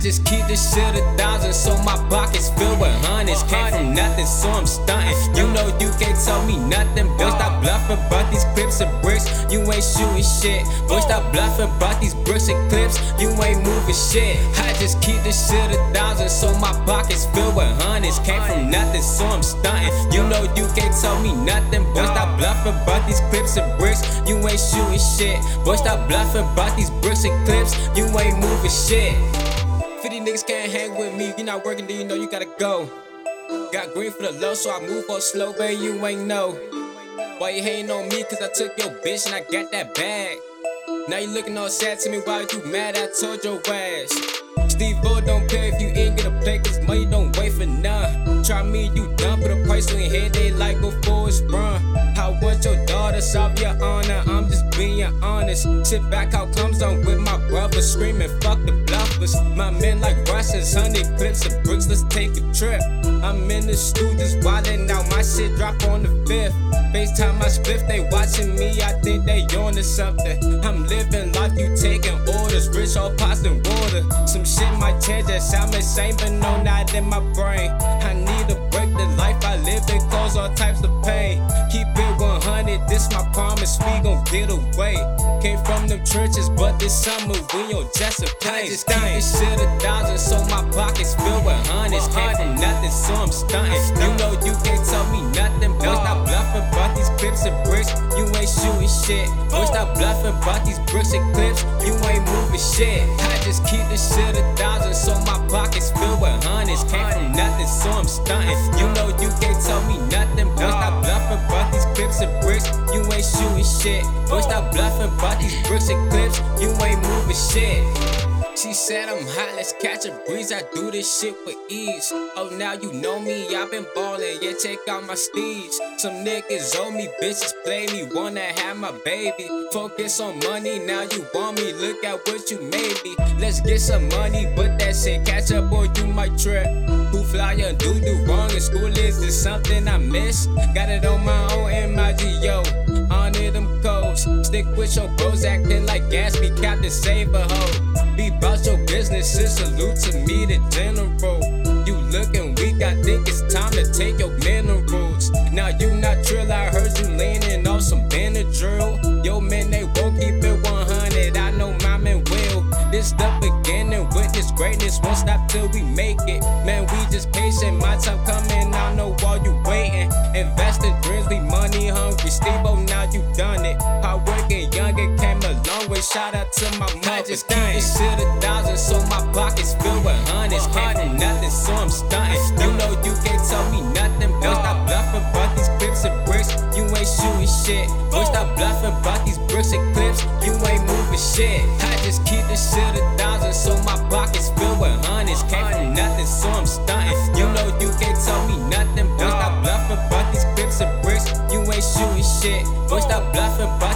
just keep this shit a thousand, so my pockets filled with hundreds. Came from nothing, so I'm stunting. You know you can't tell me nothing, bitch. Stop ain't shooting shit, boy. Stop bluffing about these bricks and clips. You ain't moving shit. I just keep the shit a thousand, so my pockets filled with hundreds. Came from nothing, so I'm stunting. You know you can't tell me nothing, boy. Stop bluffing about these clips and bricks. You ain't shooting shit, boy. Stop bluffing about these bricks and clips. You ain't moving shit. 50 niggas can't hang with me. You not working, then you know you gotta go. Got green for the low, so I move on slow, but you ain't know. Why you hating on me? Cause I took your bitch and I got that bag. Now you looking all sad to me, why you mad? I told your ass. Steve O don't care if you ain't gonna play, cause money don't wait for none. Try me, you dumb, put a price your head, they like before it's run. How want your daughter, solve your honor, I'm just being honest. Sit back, how comes I'm with my brother, screaming, fuck the bluffers. My men like Russians, honey clips of bricks, let's take a trip. I'm in the studios, wildin' out, my shit drop on the fifth. FaceTime I spliff, they watching me, I think they on to something. I'm living life, you taking orders, rich all pots and water. Some shit might change, that sound the same, but no, not in my brain. I need to break, the life I live, it cause all types of pain. Keep it 100, this my promise, we gon' get away. Came from them churches, but this summer we on just a plane. I just keep this shit a thousand, so my pockets filled with hundreds. Came from nothing, so I'm stunting. You know you can't tell me nothing, boy. Stop shit. Boy, stop bluffing about these bricks and clips. You ain't moving shit. I just keep this shit a thousand, so my pockets filled with hundreds. Came from nothing, so I'm stunting. You know you can't tell me nothing, boy. Stop bluffing about these clips and bricks. You ain't shooting shit. Boy, stop bluffing about these bricks and clips. She said I'm hot, let's catch a breeze. I do this shit with ease. Oh, now you know me, I've been ballin', yeah, check out my steeds. Some niggas owe me, bitches play me, wanna have my baby. Focus on money, now you want me, look at what you made me. Let's get some money, but that shit catch up or you might trip. Who fly and do do wrong in school is this something I miss? Got it on my own MIG, yo. Honor them codes. Stick with your bros, acting like Gatsby, Captain Save a hoe. Business, and salute to me, the general. You looking weak, I think it's time to take your minerals. Now you not trill, I heard you leaning off some Benadryl. Yo, man, they won't keep it 100. I know my man will. This the beginning, witness greatness, won't stop till we make it. Man, we just patient, my time coming, I know while you waiting. Invest in dreams, we money hungry. Steve now you done it. Hard working, young, it came a long way. Shout out to my mother. I just keep this shit a thousand, so my pockets filled with hundreds. Uh-huh. Came from nothing, so I'm stunting. You know you can't tell me nothing, boy. Stop bluffing about these clips and bricks. You ain't shooting shit. Boy, stop bluffing about these bricks and clips. You ain't moving shit. I just keep this shit a thousand, so my pockets filled with hundreds. Came from uh-huh. nothing, so I'm stunting. You know you can't tell me nothing, boy. Stop bluffing about these clips and bricks. You ain't shooting shit. Boy, stop bluffing about